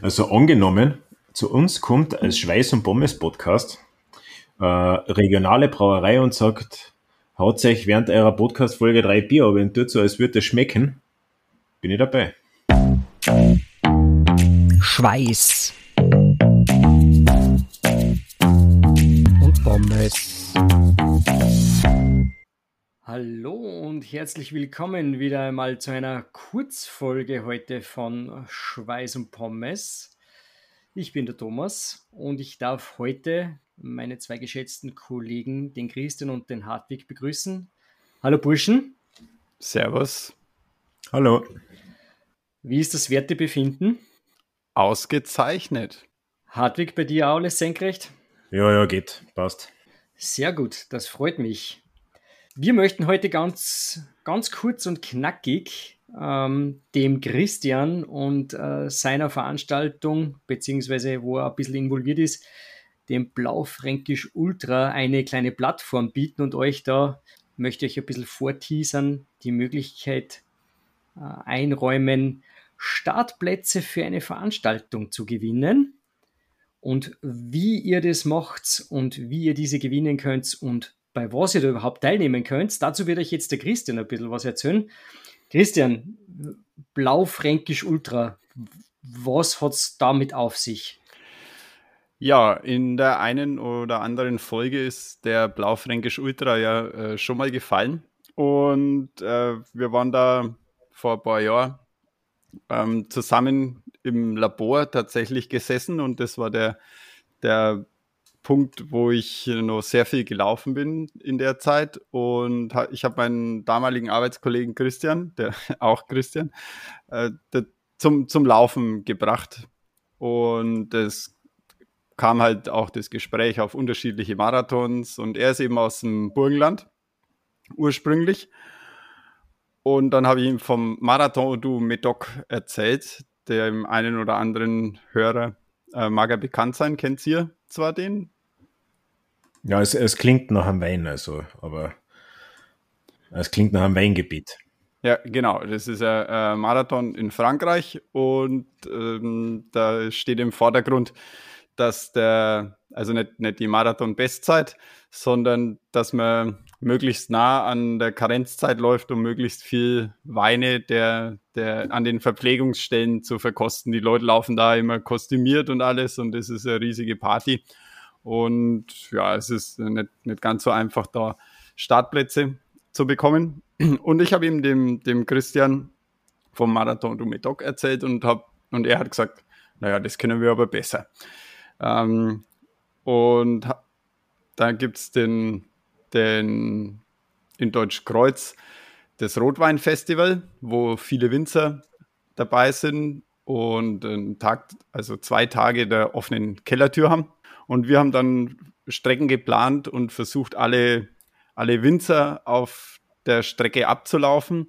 Also angenommen, zu uns kommt als Schweiß und Pommes Podcast äh, regionale Brauerei und sagt, haut euch während eurer Podcast Folge drei Bier, aber tut so, als würde es schmecken, bin ich dabei. Schweiß und Pommes. Hallo und herzlich willkommen wieder einmal zu einer Kurzfolge heute von Schweiß und Pommes. Ich bin der Thomas und ich darf heute meine zwei geschätzten Kollegen, den Christian und den Hartwig, begrüßen. Hallo Burschen. Servus. Hallo. Wie ist das Wertebefinden? Ausgezeichnet. Hartwig, bei dir auch alles senkrecht? Ja, ja, geht. Passt. Sehr gut, das freut mich. Wir möchten heute ganz, ganz kurz und knackig ähm, dem Christian und äh, seiner Veranstaltung, beziehungsweise wo er ein bisschen involviert ist, dem Blaufränkisch Ultra eine kleine Plattform bieten und euch da möchte ich ein bisschen vorteasern, die Möglichkeit äh, einräumen, Startplätze für eine Veranstaltung zu gewinnen. Und wie ihr das macht und wie ihr diese gewinnen könnt und bei was ihr da überhaupt teilnehmen könnt, dazu wird euch jetzt der Christian ein bisschen was erzählen. Christian, Blaufränkisch Ultra, was hat es damit auf sich? Ja, in der einen oder anderen Folge ist der Blaufränkisch Ultra ja äh, schon mal gefallen. Und äh, wir waren da vor ein paar Jahren ähm, zusammen im Labor tatsächlich gesessen und das war der, der Punkt, wo ich noch sehr viel gelaufen bin in der Zeit. Und ich habe meinen damaligen Arbeitskollegen Christian, der auch Christian, äh, zum, zum Laufen gebracht. Und es kam halt auch das Gespräch auf unterschiedliche Marathons. Und er ist eben aus dem Burgenland ursprünglich. Und dann habe ich ihm vom Marathon du Medoc erzählt, der im einen oder anderen Hörer äh, mag er bekannt sein. Kennt ihr zwar den? Ja, es, es klingt nach einem Wein, also, aber es klingt nach einem Weingebiet. Ja, genau. Das ist ein Marathon in Frankreich und ähm, da steht im Vordergrund, dass der, also nicht, nicht die Marathon-Bestzeit, sondern dass man möglichst nah an der Karenzzeit läuft, um möglichst viel Weine der, der an den Verpflegungsstellen zu verkosten. Die Leute laufen da immer kostümiert und alles und das ist eine riesige Party. Und ja, es ist nicht, nicht ganz so einfach, da Startplätze zu bekommen. Und ich habe ihm dem, dem Christian vom Marathon du Medoc erzählt und, hab, und er hat gesagt, naja, das können wir aber besser. Ähm, und da gibt es den, den in Deutsch Kreuz das Rotweinfestival, wo viele Winzer dabei sind und einen Tag, also zwei Tage der offenen Kellertür haben. Und wir haben dann Strecken geplant und versucht, alle, alle Winzer auf der Strecke abzulaufen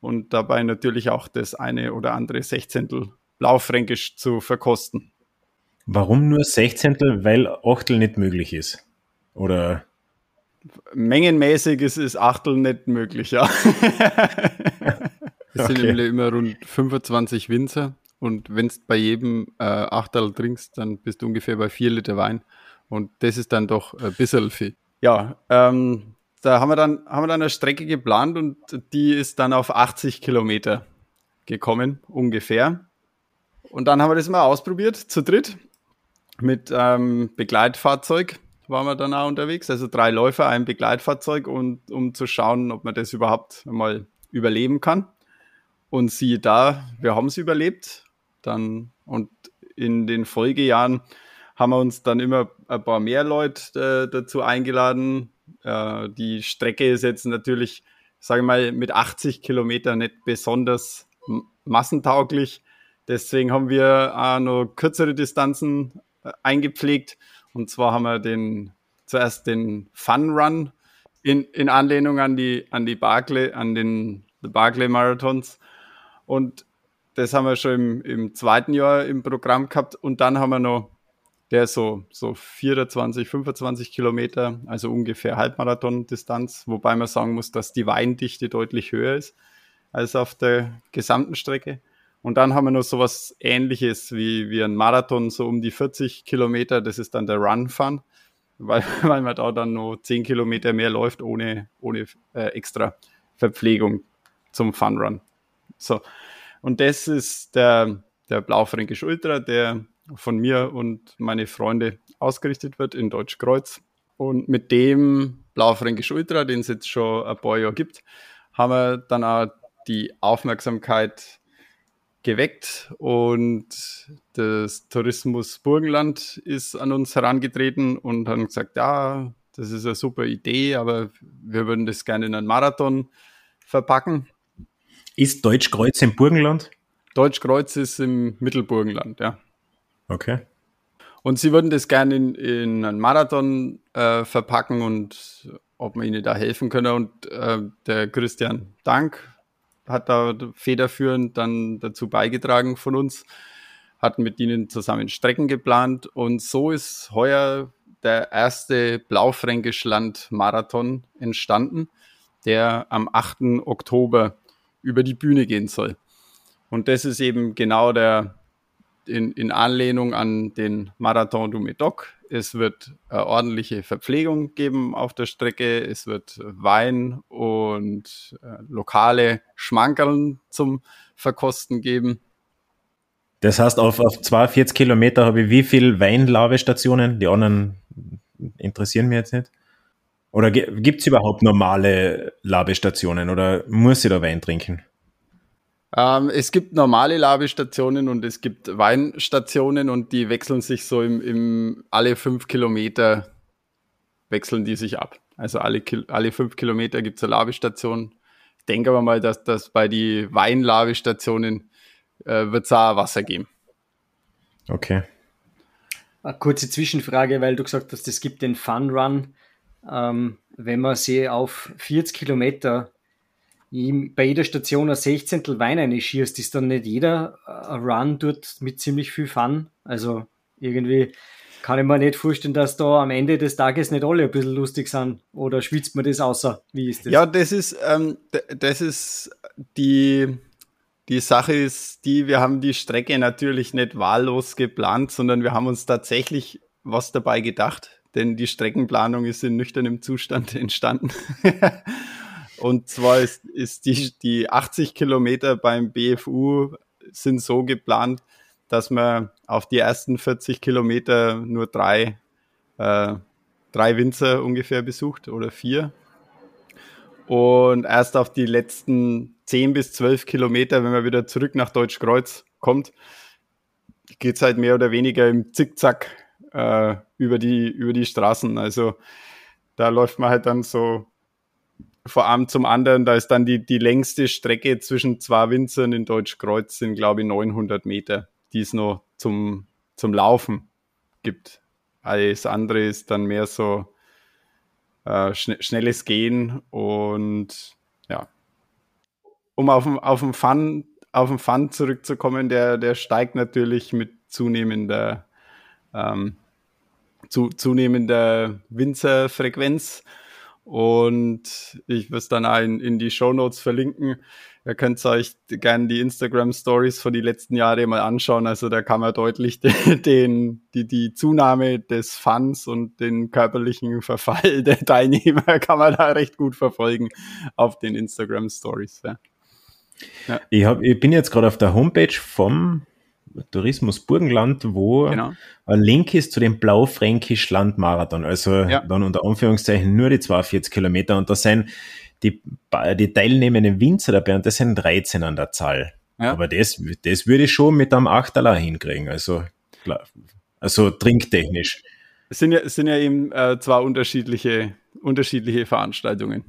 und dabei natürlich auch das eine oder andere Sechzehntel Lauffränkisch zu verkosten. Warum nur Sechzehntel? Weil Achtel nicht möglich ist. Oder? Mengenmäßig ist, ist Achtel nicht möglich, ja. Es okay. sind nämlich immer rund 25 Winzer und wenn du bei jedem äh, Achterl trinkst, dann bist du ungefähr bei vier Liter Wein. Und das ist dann doch ein bisschen viel. Ja, ähm, da haben wir, dann, haben wir dann eine Strecke geplant und die ist dann auf 80 Kilometer gekommen, ungefähr. Und dann haben wir das mal ausprobiert, zu dritt. Mit ähm, Begleitfahrzeug waren wir dann auch unterwegs. Also drei Läufer, ein Begleitfahrzeug, und, um zu schauen, ob man das überhaupt mal überleben kann. Und siehe da, wir haben es überlebt dann und in den Folgejahren haben wir uns dann immer ein paar mehr Leute äh, dazu eingeladen. Äh, die Strecke ist jetzt natürlich, sage ich mal, mit 80 Kilometern nicht besonders massentauglich. Deswegen haben wir auch noch kürzere Distanzen äh, eingepflegt. Und zwar haben wir den zuerst den Fun Run in, in Anlehnung an die, an die Barclay, an den Barclay Marathons. Und das haben wir schon im, im zweiten Jahr im Programm gehabt. Und dann haben wir noch, der ist so, so 24, 25 Kilometer, also ungefähr Halbmarathon-Distanz, wobei man sagen muss, dass die Weindichte deutlich höher ist als auf der gesamten Strecke. Und dann haben wir noch sowas ähnliches wie, wie ein Marathon, so um die 40 Kilometer. Das ist dann der Run Fun, weil, weil man da dann nur 10 Kilometer mehr läuft ohne, ohne äh, extra Verpflegung zum Fun Run. So. Und das ist der, der Blaufränkisch Ultra, der von mir und meine Freunde ausgerichtet wird in Deutschkreuz. Und mit dem Blaufränkisch Ultra, den es jetzt schon ein paar Jahre gibt, haben wir dann auch die Aufmerksamkeit geweckt und das Tourismus Burgenland ist an uns herangetreten und haben gesagt, ja, das ist eine super Idee, aber wir würden das gerne in einen Marathon verpacken. Ist Deutschkreuz im Burgenland? Deutschkreuz ist im Mittelburgenland, ja. Okay. Und sie würden das gerne in, in einen Marathon äh, verpacken und ob wir ihnen da helfen können. Und äh, der Christian Dank hat da federführend dann dazu beigetragen von uns, hatten mit ihnen zusammen Strecken geplant und so ist heuer der erste Blaufränkischland-Marathon entstanden, der am 8. Oktober über die Bühne gehen soll. Und das ist eben genau der, in, in Anlehnung an den Marathon du Médoc. Es wird äh, ordentliche Verpflegung geben auf der Strecke. Es wird Wein und äh, lokale Schmankerln zum Verkosten geben. Das heißt, auf, auf 42 Kilometer habe ich wie viele Weinlavestationen? Die anderen interessieren mich jetzt nicht. Oder gibt es überhaupt normale Labestationen oder muss ich da Wein trinken? Ähm, es gibt normale Labestationen und es gibt Weinstationen und die wechseln sich so im, im alle fünf Kilometer wechseln die sich ab. Also alle, alle fünf Kilometer gibt es eine Labestation. Ich denke aber mal, dass das bei die Weinlavestationen äh, wird es auch Wasser geben. Okay. Eine kurze Zwischenfrage, weil du gesagt hast, es gibt den Fun Run. Ähm, wenn man sie auf 40 Kilometer bei jeder Station ein Sechzehntel Wein einschießt, ist dann nicht jeder äh, Run dort mit ziemlich viel Fun. Also irgendwie kann ich mir nicht vorstellen, dass da am Ende des Tages nicht alle ein bisschen lustig sind. Oder schwitzt man das außer? Wie ist das? Ja, das ist, ähm, das ist die, die Sache ist die, wir haben die Strecke natürlich nicht wahllos geplant, sondern wir haben uns tatsächlich was dabei gedacht. Denn die Streckenplanung ist in nüchternem Zustand entstanden. Und zwar ist, ist die, die 80 Kilometer beim BFU sind so geplant, dass man auf die ersten 40 Kilometer nur drei, äh, drei Winzer ungefähr besucht oder vier. Und erst auf die letzten 10 bis 12 Kilometer, wenn man wieder zurück nach Deutschkreuz kommt, geht es halt mehr oder weniger im Zickzack äh, über, die, über die Straßen. Also da läuft man halt dann so vor allem zum anderen, da ist dann die, die längste Strecke zwischen zwei Winzern in Deutschkreuz sind, glaube ich, 900 Meter, die es noch zum, zum Laufen gibt. Alles andere ist dann mehr so äh, schn schnelles Gehen und ja. Um auf den, auf den Fun, auf den Fun zurückzukommen, der, der steigt natürlich mit zunehmender, ähm, zu, zunehmender Winzerfrequenz. Und ich will es dann auch in, in die Show Notes verlinken. Ihr könnt euch gerne die Instagram Stories von die letzten Jahre mal anschauen. Also da kann man deutlich den, die, die Zunahme des Fans und den körperlichen Verfall der Teilnehmer kann man da recht gut verfolgen auf den Instagram Stories. Ja. Ja. Ich, ich bin jetzt gerade auf der Homepage vom Tourismus Burgenland, wo genau. ein Link ist zu dem Blaufränkisch Landmarathon. Also ja. dann unter Anführungszeichen nur die 42 Kilometer und da sind die, die teilnehmenden Winzer dabei und das sind 13 an der Zahl. Ja. Aber das, das würde ich schon mit einem Achterler hinkriegen. Also, also trinktechnisch. Es sind ja, es sind ja eben äh, zwei unterschiedliche, unterschiedliche Veranstaltungen.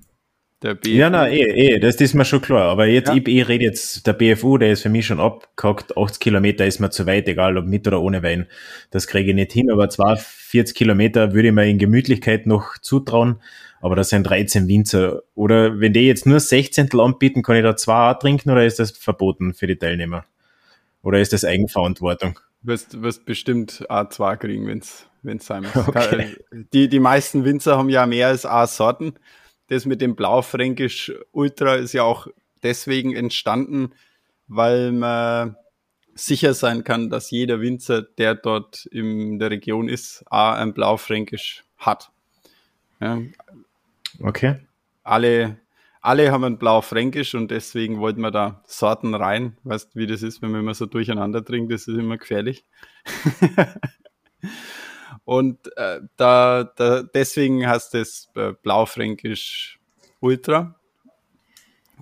Der BFU. Ja, nein, eh, eh, das ist mir schon klar. Aber jetzt, ja. ich, ich rede jetzt, der BFU, der ist für mich schon abgehackt. 80 Kilometer ist mir zu weit, egal ob mit oder ohne Wein. Das kriege ich nicht hin. Aber 42 Kilometer würde ich mir in Gemütlichkeit noch zutrauen. Aber das sind 13 Winzer. Oder wenn die jetzt nur 16 anbieten, kann ich da zwei trinken oder ist das verboten für die Teilnehmer? Oder ist das Eigenverantwortung? Wirst, wirst bestimmt A2 kriegen, wenn es sein muss. Okay. Die, die meisten Winzer haben ja mehr als A-Sorten das mit dem Blaufränkisch Ultra ist ja auch deswegen entstanden, weil man sicher sein kann, dass jeder Winzer, der dort in der Region ist, A, ein Blaufränkisch hat. Ja. Okay. Alle, alle haben ein Blaufränkisch und deswegen wollten wir da Sorten rein. Weißt wie das ist, wenn man immer so durcheinander trinkt, das ist immer gefährlich. und äh, da, da, deswegen heißt es äh, Blaufränkisch Ultra.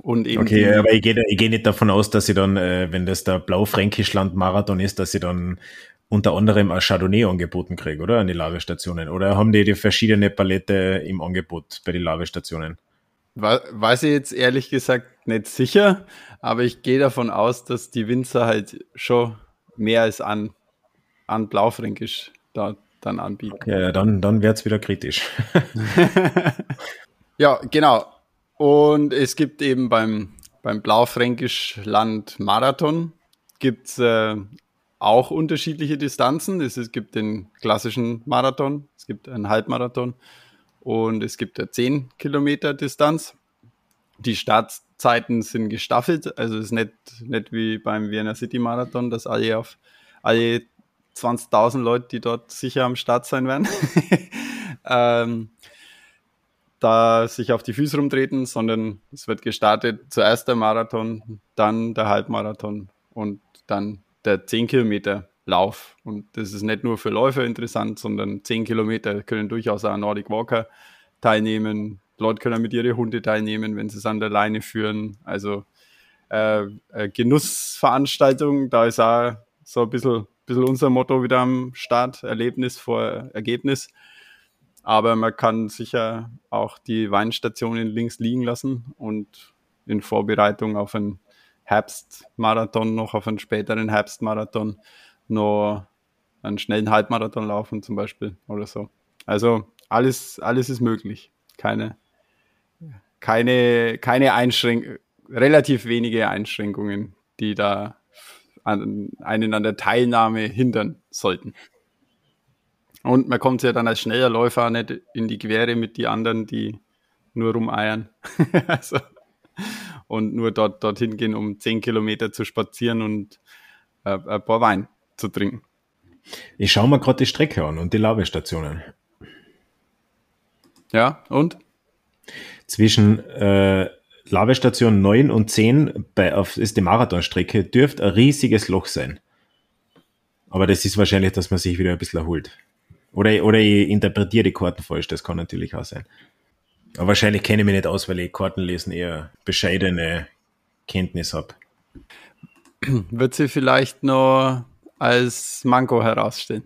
Und eben okay, aber ich gehe, ich gehe nicht davon aus, dass sie dann, äh, wenn das der Blaufränkischland-Marathon ist, dass sie dann unter anderem ein Chardonnay angeboten kriege, oder? An die Lavestationen. Oder haben die die verschiedene Palette im Angebot bei den Lavestationen? Weiß ich jetzt ehrlich gesagt nicht sicher, aber ich gehe davon aus, dass die Winzer halt schon mehr als an, an Blaufränkisch da dann anbieten. Okay, ja, dann, dann wird es wieder kritisch. ja, genau. Und es gibt eben beim, beim Blaufränkisch Land Marathon gibt äh, auch unterschiedliche Distanzen. Es, es gibt den klassischen Marathon, es gibt einen Halbmarathon und es gibt eine 10 Kilometer Distanz. Die Startzeiten sind gestaffelt, also es ist nicht, nicht wie beim Vienna City Marathon, dass alle auf alle 20.000 Leute, die dort sicher am Start sein werden, ähm, da sich auf die Füße rumtreten, sondern es wird gestartet zuerst der Marathon, dann der Halbmarathon und dann der 10 Kilometer Lauf. Und das ist nicht nur für Läufer interessant, sondern 10 Kilometer können durchaus auch Nordic Walker teilnehmen. Leute können mit ihren Hunde teilnehmen, wenn sie es an der Leine führen. Also äh, Genussveranstaltung, da ist auch so ein bisschen, bisschen unser Motto wieder am Start, Erlebnis vor Ergebnis. Aber man kann sicher auch die Weinstationen links liegen lassen und in Vorbereitung auf einen Herbstmarathon, noch auf einen späteren Herbstmarathon, noch einen schnellen Halbmarathon laufen zum Beispiel oder so. Also alles, alles ist möglich. Keine, keine, keine Einschränkungen, relativ wenige Einschränkungen, die da an, einen an der Teilnahme hindern sollten. Und man kommt ja dann als schneller Läufer nicht in die Quere mit die anderen, die nur rumeiern. also, und nur dort dorthin gehen, um zehn Kilometer zu spazieren und äh, ein paar Wein zu trinken. Ich schaue mir gerade die Strecke an und die Lavestationen. Ja, und? Zwischen äh, Lavestation 9 und 10 bei, auf, ist die Marathonstrecke, dürfte ein riesiges Loch sein. Aber das ist wahrscheinlich, dass man sich wieder ein bisschen erholt. Oder, oder ich interpretiere die Karten falsch, das kann natürlich auch sein. Aber wahrscheinlich kenne ich mich nicht aus, weil ich Kartenlesen eher bescheidene Kenntnis habe. Wird sie vielleicht noch als Manko herausstehen?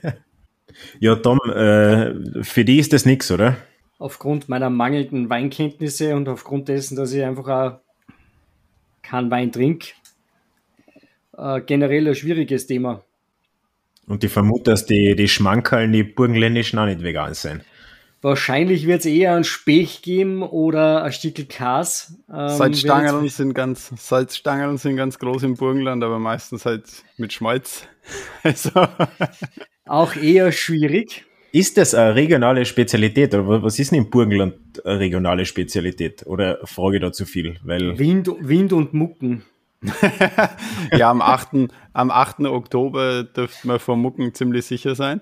ja, Tom, äh, für die ist das nichts, oder? Aufgrund meiner mangelnden Weinkenntnisse und aufgrund dessen, dass ich einfach auch keinen Wein trinke, äh, generell ein schwieriges Thema. Und ich vermute, dass die, die Schmankerln, die burgenländischen, auch nicht vegan sind. Wahrscheinlich wird es eher ein Spech geben oder ein Stickel Kas. Ähm, Salzstangeln sind ganz, Salzstangeln sind ganz groß im Burgenland, aber meistens halt mit Schmalz. also. Auch eher schwierig. Ist das eine regionale Spezialität oder was ist denn im Burgenland eine regionale Spezialität? Oder frage ich da zu viel? Weil Wind, Wind und Mucken. ja, am 8. am 8. Oktober dürfte man vor Mucken ziemlich sicher sein.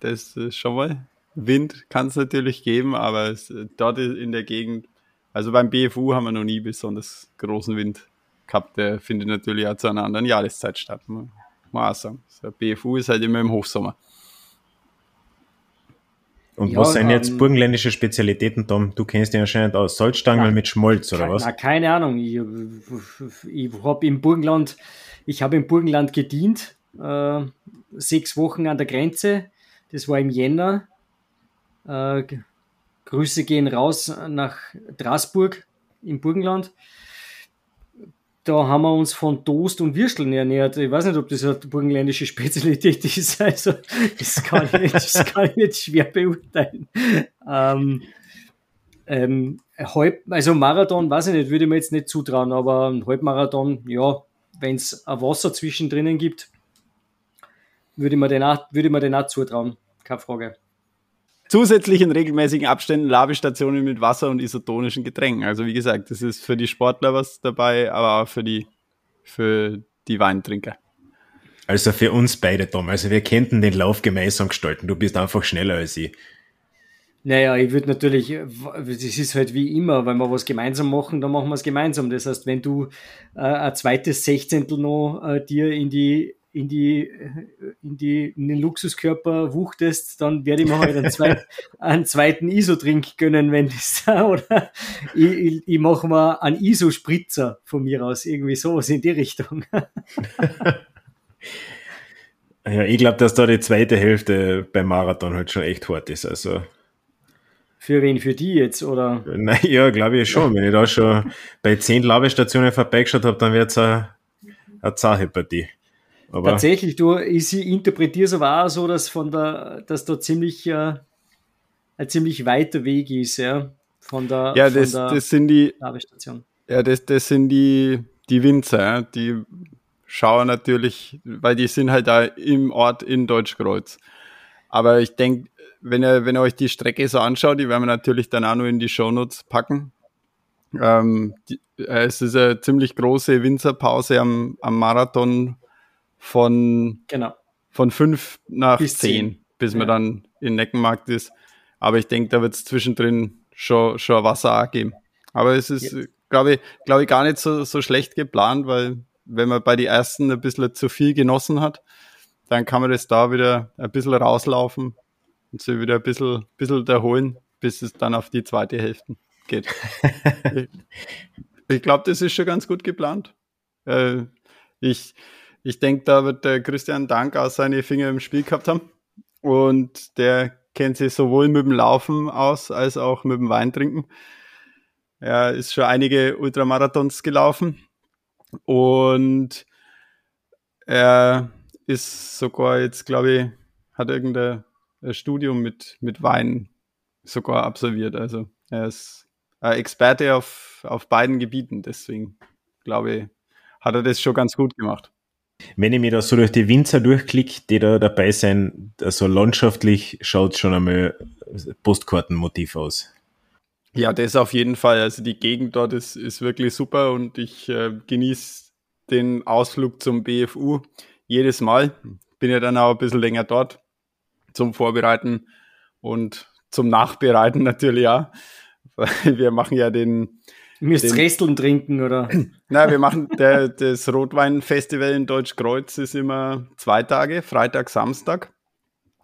Das ist schon mal. Wind kann es natürlich geben, aber es, dort in der Gegend, also beim BFU haben wir noch nie besonders großen Wind gehabt. Der findet natürlich auch zu einer anderen Jahreszeit statt. Auch sagen. Der BFU ist halt immer im Hochsommer. Und ja, was sind jetzt ähm, burgenländische Spezialitäten, Tom? Du kennst dich anscheinend aus. Salzstangen mit Schmolz oder was? Na, keine Ahnung. Ich, ich habe im Burgenland, ich habe im Burgenland gedient, äh, sechs Wochen an der Grenze. Das war im Jänner. Äh, Grüße gehen raus nach Straßburg im Burgenland da haben wir uns von Toast und Würsteln ernährt. Ich weiß nicht, ob das eine burgenländische Spezialität ist. Also, das kann ich nicht, das kann ich nicht schwer beurteilen. Ähm, ähm, also Marathon, weiß ich nicht, würde ich mir jetzt nicht zutrauen, aber ein Halbmarathon, ja, wenn es ein Wasser zwischendrin gibt, würde ich mir den auch, würde ich mir den auch zutrauen. Keine Frage zusätzlich in regelmäßigen Abständen Labestationen mit Wasser und isotonischen Getränken. Also wie gesagt, das ist für die Sportler was dabei, aber auch für die, für die Weintrinker. Also für uns beide, Tom. Also wir könnten den Lauf gemeinsam gestalten. Du bist einfach schneller als ich. Naja, ich würde natürlich, das ist halt wie immer, wenn wir was gemeinsam machen, dann machen wir es gemeinsam. Das heißt, wenn du äh, ein zweites Sechzehntel noch äh, dir in die in die, in die, in den Luxuskörper wuchtest, dann werde ich mir halt einen, zweit, einen zweiten ISO-Trink gönnen, wenn das, oder ich, ich, ich mache mal einen ISO-Spritzer von mir aus, irgendwie sowas in die Richtung. ja, ich glaube, dass da die zweite Hälfte beim Marathon halt schon echt hart ist, also. Für wen? Für die jetzt, oder? Naja, glaube ich schon. Wenn ich da schon bei zehn Labestationen vorbeigeschaut habe, dann wird es eine, eine zahre Partie. Aber Tatsächlich, du, ich interpretiere es aber auch so, dass von der, dass da ziemlich äh, ein ziemlich weiter Weg ist, ja. Von der, ja, von das, der das sind die Ladestation. Ja, das, das sind die, die Winzer, die schauen natürlich, weil die sind halt da im Ort in Deutschkreuz. Aber ich denke, wenn ihr, wenn ihr euch die Strecke so anschaut, die werden wir natürlich dann auch noch in die Shownotes packen. Ähm, die, äh, es ist eine ziemlich große Winzerpause am, am Marathon von, genau. von fünf nach bis zehn, zehn, bis ja. man dann in Neckenmarkt ist. Aber ich denke, da wird es zwischendrin schon, schon Wasser geben. Aber es ist, ja. glaube ich, glaube ich, gar nicht so, so schlecht geplant, weil wenn man bei den ersten ein bisschen zu viel genossen hat, dann kann man das da wieder ein bisschen rauslaufen und sich wieder ein bisschen, bisschen erholen, bis es dann auf die zweite Hälfte geht. ich, ich glaube, das ist schon ganz gut geplant. Äh, ich, ich denke, da wird der Christian Dank auch seine Finger im Spiel gehabt haben. Und der kennt sich sowohl mit dem Laufen aus als auch mit dem Weintrinken. Er ist schon einige Ultramarathons gelaufen und er ist sogar jetzt, glaube ich, hat irgendein Studium mit, mit Wein sogar absolviert. Also er ist Experte auf, auf beiden Gebieten. Deswegen, glaube ich, hat er das schon ganz gut gemacht. Wenn ich mir da so durch die Winzer durchklicke, die da dabei sind, also landschaftlich schaut schon einmal Postkartenmotiv aus. Ja, das auf jeden Fall. Also die Gegend dort ist, ist wirklich super und ich äh, genieße den Ausflug zum BFU jedes Mal. Bin ja dann auch ein bisschen länger dort zum Vorbereiten und zum Nachbereiten natürlich auch. Wir machen ja den, Müsst den, Resteln trinken, oder? Nein, wir machen der, das Rotweinfestival in Deutschkreuz ist immer zwei Tage, Freitag, Samstag.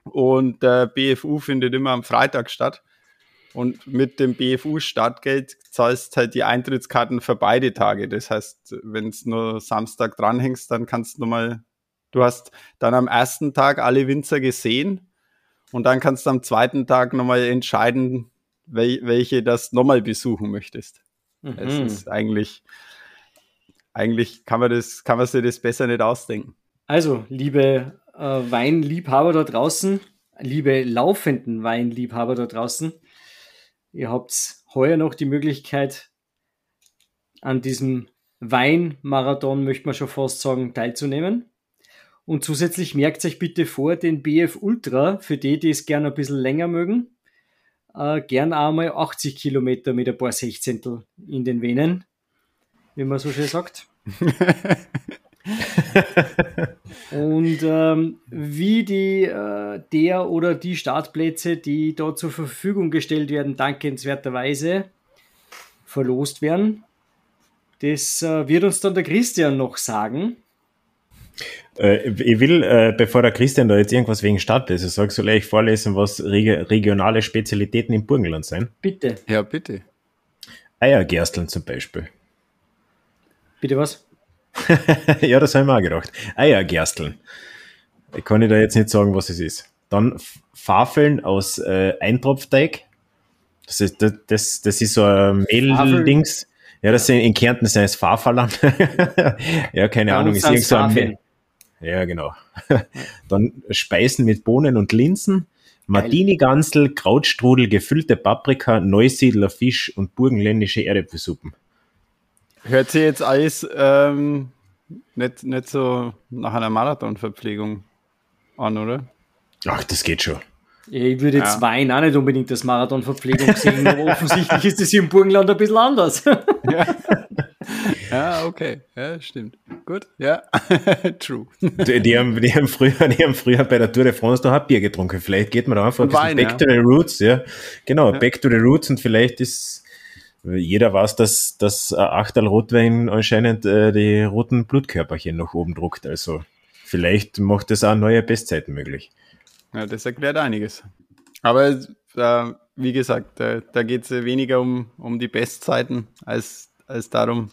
Und der BFU findet immer am Freitag statt. Und mit dem BFU-Startgeld zahlst halt die Eintrittskarten für beide Tage. Das heißt, wenn es nur Samstag dranhängst, dann kannst du nochmal, du hast dann am ersten Tag alle Winzer gesehen und dann kannst du am zweiten Tag nochmal entscheiden, wel welche das nochmal besuchen möchtest. Mhm. Es ist eigentlich, eigentlich kann man das, kann man sich das besser nicht ausdenken. Also, liebe äh, Weinliebhaber da draußen, liebe laufenden Weinliebhaber da draußen, ihr habt heuer noch die Möglichkeit, an diesem Weinmarathon, möchte man schon fast sagen, teilzunehmen. Und zusätzlich merkt euch bitte vor, den BF Ultra, für die, die es gerne ein bisschen länger mögen, äh, gern einmal 80 Kilometer mit ein paar Sechzehntel in den Venen, wie man so schön sagt. und ähm, wie die, äh, der oder die Startplätze, die dort zur Verfügung gestellt werden, dankenswerterweise verlost werden, das äh, wird uns dann der Christian noch sagen. Äh, ich will, äh, bevor der Christian da jetzt irgendwas wegen Stadtplätze sagt, soll ich vorlesen, was regionale Spezialitäten im Burgenland sein? Bitte. Ja, bitte. Eiergersteln zum Beispiel. Bitte was? ja, das habe ich mir auch gedacht. Eiergersteln. Ich kann da jetzt nicht sagen, was es ist. Dann Fafeln aus äh, Eintropfteig. Das ist, das, das, das ist so ein Mehl-Dings. Ja, das sind in Kärnten sind es Faferland. ja, keine Ahnung. Ist irgend so ein, ja, genau. Dann Speisen mit Bohnen und Linsen, Martini-Gansel, Krautstrudel, gefüllte Paprika, Neusiedler Fisch und burgenländische Erdäpfelsuppen. Hört sich jetzt alles ähm, nicht, nicht so nach einer Marathonverpflegung an, oder? Ach, das geht schon. Ich würde jetzt ja. Wein auch nicht unbedingt als Marathonverpflegung sehen, aber offensichtlich ist das hier im Burgenland ein bisschen anders. Ja. Ja, okay. Ja, stimmt. Gut. Ja, true. Die, die, haben, die, haben früher, die haben früher bei der Tour de France noch ein Bier getrunken. Vielleicht geht man da einfach ein bisschen Wein, back ja. to the roots. Ja, genau, ja. back to the roots und vielleicht ist jeder weiß, dass das Achtel Rotwein anscheinend äh, die roten Blutkörperchen noch oben druckt. Also vielleicht macht das auch neue Bestzeiten möglich. Ja, das erklärt einiges. Aber äh, wie gesagt, da, da geht es weniger um, um die Bestzeiten als, als darum,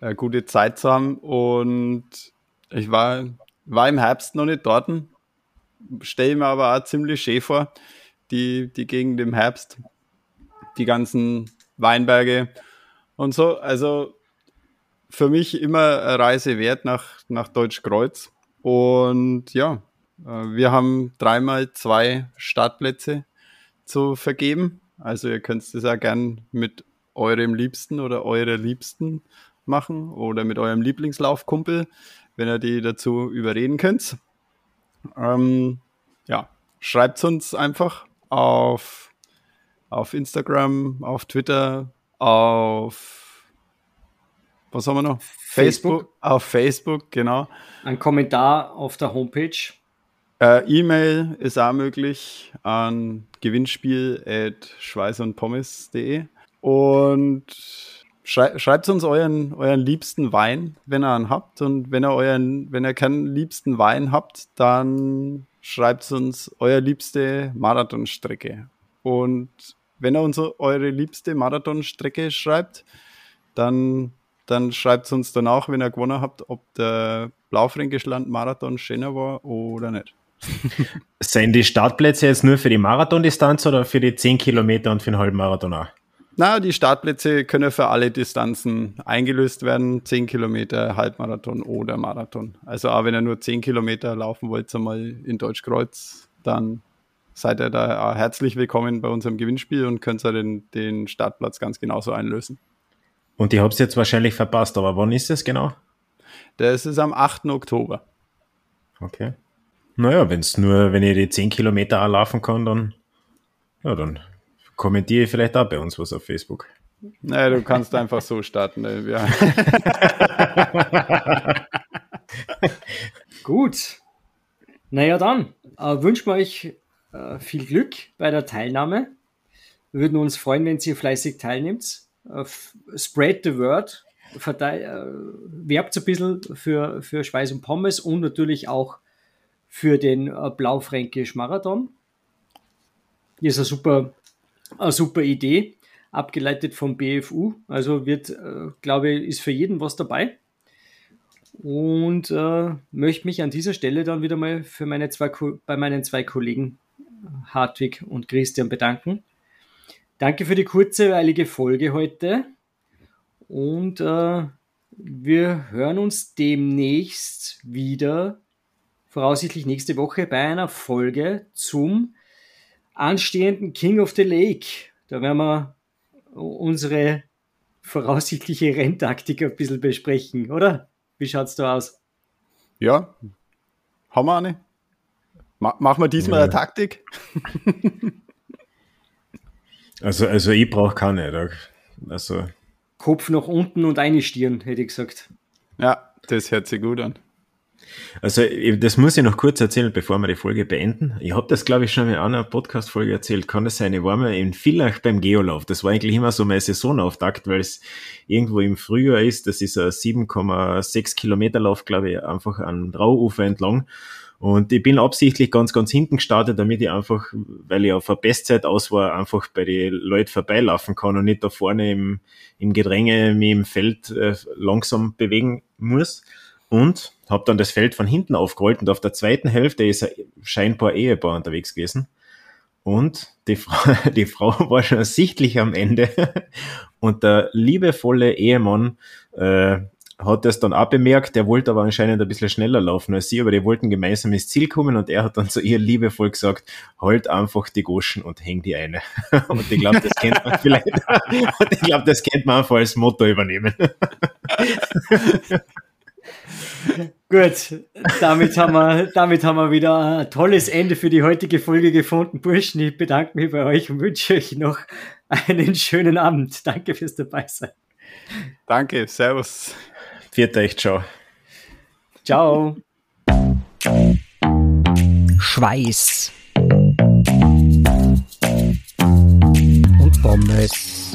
eine gute Zeit zu haben. Und ich war, war im Herbst noch nicht dort, stelle mir aber auch ziemlich schön vor, die, die Gegend im Herbst, die ganzen Weinberge und so. Also für mich immer eine Reise wert nach, nach Deutschkreuz. Und ja, äh, wir haben dreimal zwei Startplätze zu vergeben. Also ihr könnt es auch gern mit eurem Liebsten oder eurer Liebsten machen oder mit eurem Lieblingslaufkumpel, wenn ihr die dazu überreden könnt. Ähm, ja, schreibt uns einfach auf, auf Instagram, auf Twitter, auf was haben wir noch? Facebook. Facebook auf Facebook, genau. Ein Kommentar auf der Homepage. Äh, E-Mail ist auch möglich an gewinnspiel.schweißundpommes.de und schrei schreibt uns euren, euren liebsten Wein, wenn ihr einen habt. Und wenn ihr euren, wenn ihr keinen liebsten Wein habt, dann schreibt uns euer liebste Marathonstrecke. Und wenn ihr uns eure liebste Marathonstrecke schreibt, dann, dann schreibt es uns danach, wenn ihr gewonnen habt, ob der Blaufränkischland Marathon schöner war oder nicht. Sind die Startplätze jetzt nur für die Marathondistanz oder für die 10 Kilometer und für den Halbmarathon auch? Na, die Startplätze können für alle Distanzen eingelöst werden. 10 Kilometer, Halbmarathon oder Marathon. Also auch wenn ihr nur 10 Kilometer laufen wollt, einmal in Deutschkreuz, dann seid ihr da herzlich willkommen bei unserem Gewinnspiel und könnt ihr den, den Startplatz ganz genauso einlösen. Und ihr habt es jetzt wahrscheinlich verpasst, aber wann ist es genau? Das ist am 8. Oktober. Okay. Naja, wenn es nur, wenn ihr die 10 Kilometer laufen kann, dann, ja, dann kommentiere ich vielleicht auch bei uns was auf Facebook. Naja, du kannst einfach so starten. Ne? Ja. Gut. Naja, dann äh, wünschen wir euch äh, viel Glück bei der Teilnahme. Wir würden uns freuen, wenn ihr fleißig teilnimmt. Äh, spread the word. Verteil, äh, werbt ein bisschen für, für Schweiß und Pommes und natürlich auch für den äh, Blaufränkisch Marathon. Hier ist eine super, eine super Idee, abgeleitet vom BFU. Also wird, äh, glaube ich, ist für jeden was dabei. Und äh, möchte mich an dieser Stelle dann wieder mal für meine zwei, bei meinen zwei Kollegen Hartwig und Christian bedanken. Danke für die kurze, eilige Folge heute. Und äh, wir hören uns demnächst wieder voraussichtlich nächste Woche bei einer Folge zum anstehenden King of the Lake. Da werden wir unsere voraussichtliche Renntaktik ein bisschen besprechen, oder? Wie schaut's da aus? Ja, haben wir eine. Ma machen wir diesmal ja. eine Taktik? also, also ich brauche keine. Also. Kopf nach unten und eine Stirn, hätte ich gesagt. Ja, das hört sich gut an. Also, das muss ich noch kurz erzählen, bevor wir die Folge beenden. Ich habe das, glaube ich, schon in einer Podcast-Folge erzählt. Kann es sein, ich war mal in Villach beim Geolauf. Das war eigentlich immer so mein Saisonauftakt, weil es irgendwo im Frühjahr ist. Das ist ein 7,6 Kilometer Lauf, glaube ich, einfach an Rauufer entlang. Und ich bin absichtlich ganz, ganz hinten gestartet, damit ich einfach, weil ich auf der Bestzeit aus war, einfach bei den Leuten vorbeilaufen kann und nicht da vorne im, im Gedränge mich im Feld äh, langsam bewegen muss und habe dann das Feld von hinten aufgerollt und auf der zweiten Hälfte ist ein scheinbar Ehepaar unterwegs gewesen. Und die Frau, die Frau war schon sichtlich am Ende. Und der liebevolle Ehemann äh, hat das dann auch bemerkt. Der wollte aber anscheinend ein bisschen schneller laufen als sie, aber die wollten gemeinsam ins Ziel kommen und er hat dann zu ihr liebevoll gesagt, halt einfach die Goschen und häng die eine. Und ich glaube, das kennt man vielleicht. Und ich glaube, das kennt man einfach als Motto übernehmen. Gut, damit haben, wir, damit haben wir wieder ein tolles Ende für die heutige Folge gefunden. Burschen, ich bedanke mich bei euch und wünsche euch noch einen schönen Abend. Danke fürs Dabeisein. Danke, Servus. Viert euch, ciao. Ciao. Schweiß. Und Pommes.